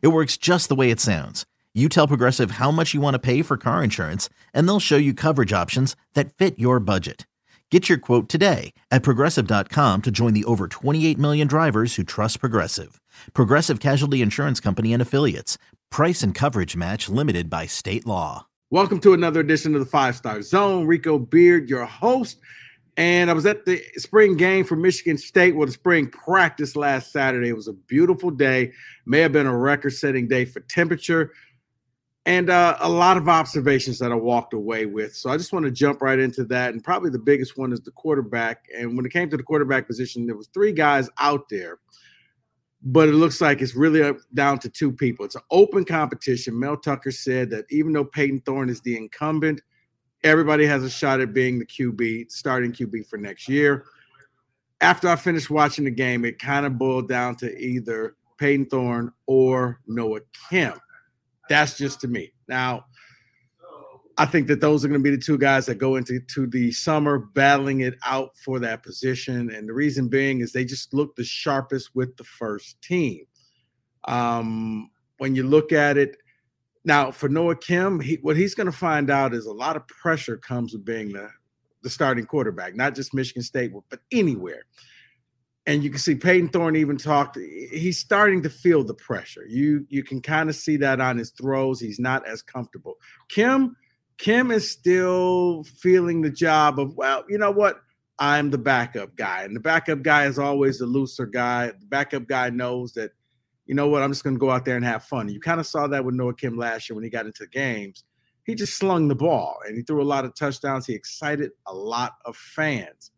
It works just the way it sounds. You tell Progressive how much you want to pay for car insurance, and they'll show you coverage options that fit your budget. Get your quote today at progressive.com to join the over 28 million drivers who trust Progressive. Progressive Casualty Insurance Company and Affiliates. Price and coverage match limited by state law. Welcome to another edition of the Five Star Zone. Rico Beard, your host. And I was at the spring game for Michigan State with a spring practice last Saturday. It was a beautiful day, may have been a record setting day for temperature, and uh, a lot of observations that I walked away with. So I just want to jump right into that. And probably the biggest one is the quarterback. And when it came to the quarterback position, there was three guys out there, but it looks like it's really down to two people. It's an open competition. Mel Tucker said that even though Payton Thorne is the incumbent – everybody has a shot at being the QB, starting QB for next year. After I finished watching the game, it kind of boiled down to either Payton Thorne or Noah Kim. That's just to me. Now, I think that those are going to be the two guys that go into to the summer battling it out for that position. And the reason being is they just look the sharpest with the first team. Um, when you look at it, now, for Noah Kim, he, what he's going to find out is a lot of pressure comes with being the, the starting quarterback, not just Michigan State, but anywhere. And you can see Payton Thorne even talked. He's starting to feel the pressure. You you can kind of see that on his throws. He's not as comfortable. Kim Kim is still feeling the job of well, you know what? I'm the backup guy, and the backup guy is always the looser guy. The backup guy knows that you know what, I'm just going to go out there and have fun. You kind of saw that with Noah Kim last year when he got into the games. He just slung the ball and he threw a lot of touchdowns. He excited a lot of fans.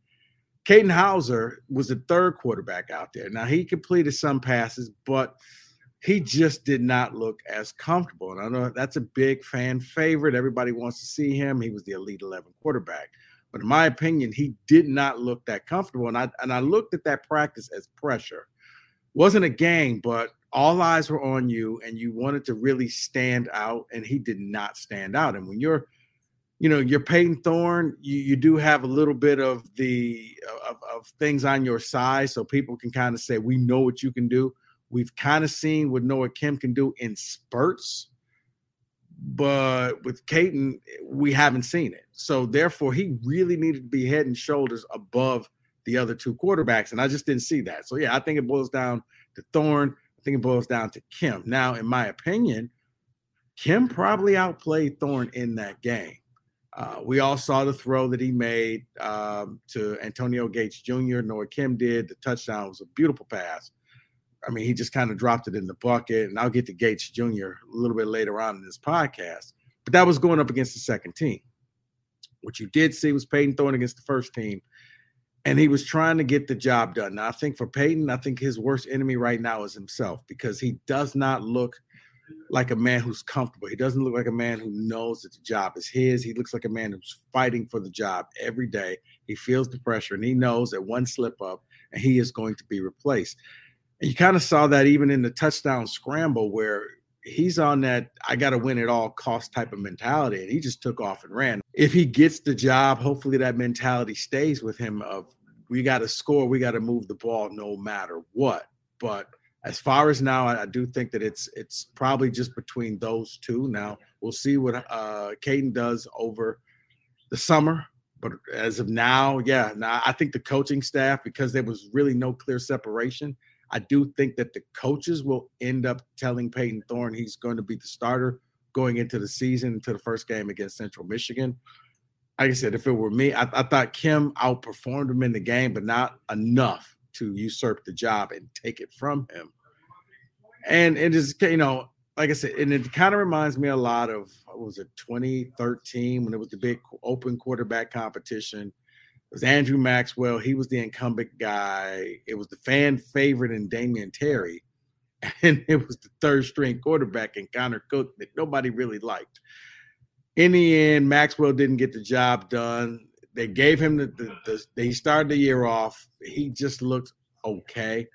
Katin Houser was the third quarterback out there. Now, he completed some passes, but he just did not look as comfortable. And I know that's a big fan favorite. Everybody wants to see him. He was the Elite 11 quarterback. But in my opinion, he did not look that comfortable. And I, and I looked at that practice as pressure wasn't a gang, but all eyes were on you and you wanted to really stand out, and he did not stand out. And when you're, you know, you're Payton Thorne, you, you do have a little bit of the of, of things on your side, so people can kind of say, We know what you can do. We've kind of seen what Noah Kim can do in spurts, but with Katin, we haven't seen it. So therefore, he really needed to be head and shoulders above the other two quarterbacks. And I just didn't see that. So, yeah, I think it boils down to Thorne. I think it boils down to Kim. Now, in my opinion, Kim probably outplayed Thorne in that game. Uh, we all saw the throw that he made um, to Antonio Gates Jr. nor Kim did. The touchdown was a beautiful pass. I mean, he just kind of dropped it in the bucket. And I'll get to Gates Jr. a little bit later on in this podcast. But that was going up against the second team. What you did see was Payton Thorne against the first team and he was trying to get the job done. Now, I think for Payton, I think his worst enemy right now is himself because he does not look like a man who's comfortable. He doesn't look like a man who knows that the job is his. He looks like a man who's fighting for the job every day. He feels the pressure and he knows that one slip up and he is going to be replaced. And you kind of saw that even in the touchdown scramble where he's on that I got to win at all cost type of mentality, and he just took off and ran. If he gets the job, hopefully that mentality stays with him. Of we got to score, we got to move the ball no matter what. But as far as now, I, I, do think that it's it's probably just between those two. Now we'll see what uh Katin does over the summer. But as of now, yeah, now I think the coaching staff, because there was really no clear separation, I do think that the coaches will end up telling Payton Thorne he's going to be the starter going into the season, into the first game against Central Michigan. Like I said, if it were me, I, I thought Kim outperformed him in the game, but not enough to usurp the job and take it from him. And it is, you know, like I said, and it kind of reminds me a lot of what was it 2013 when it was the big open quarterback competition it was Andrew Maxwell. He was the incumbent guy. It was the fan favorite in Damion Terry. and it was the third string quarterback in Connor Cook that nobody really liked. In the end, Maxwell didn't get the job done. They gave him the, the, the they started the year off. He just looked okay.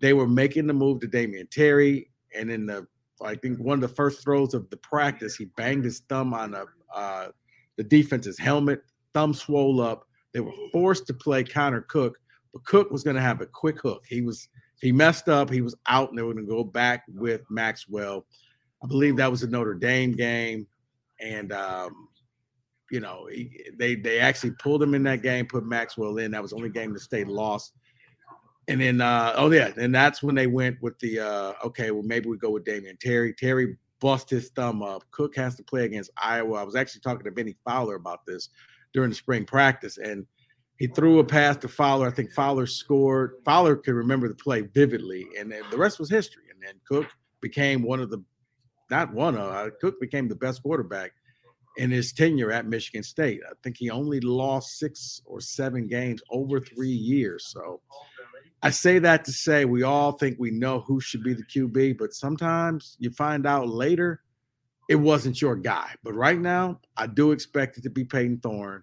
They were making the move to Damion Terry, and in the I think one of the first throws of the practice, he banged his thumb on a uh, the defense's helmet. Thumb swole up. They were forced to play Connor Cook, but Cook was going to have a quick hook. He was he messed up. He was out, and they were going to go back with Maxwell. I believe that was a Notre Dame game, and um, you know he, they they actually pulled him in that game, put Maxwell in. That was the only game the state lost. And then, uh, oh yeah, and that's when they went with the uh, okay. Well, maybe we go with Damion Terry. Terry bust his thumb up. Cook has to play against Iowa. I was actually talking to Bennie Fowler about this during the spring practice, and he threw a pass to Fowler. I think Fowler scored. Fowler could remember the play vividly, and the rest was history. And then Cook became one of the, not one of, uh, Cook became the best quarterback in his tenure at Michigan State. I think he only lost six or seven games over three years. So I say that to say we all think we know who should be the QB, but sometimes you find out later it wasn't your guy. But right now, I do expect it to be Payton Thorne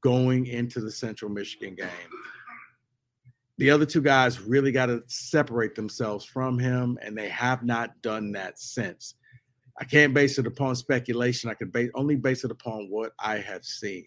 going into the Central Michigan game. The other two guys really got to separate themselves from him, and they have not done that since. I can't base it upon speculation. I can base, only base it upon what I have seen.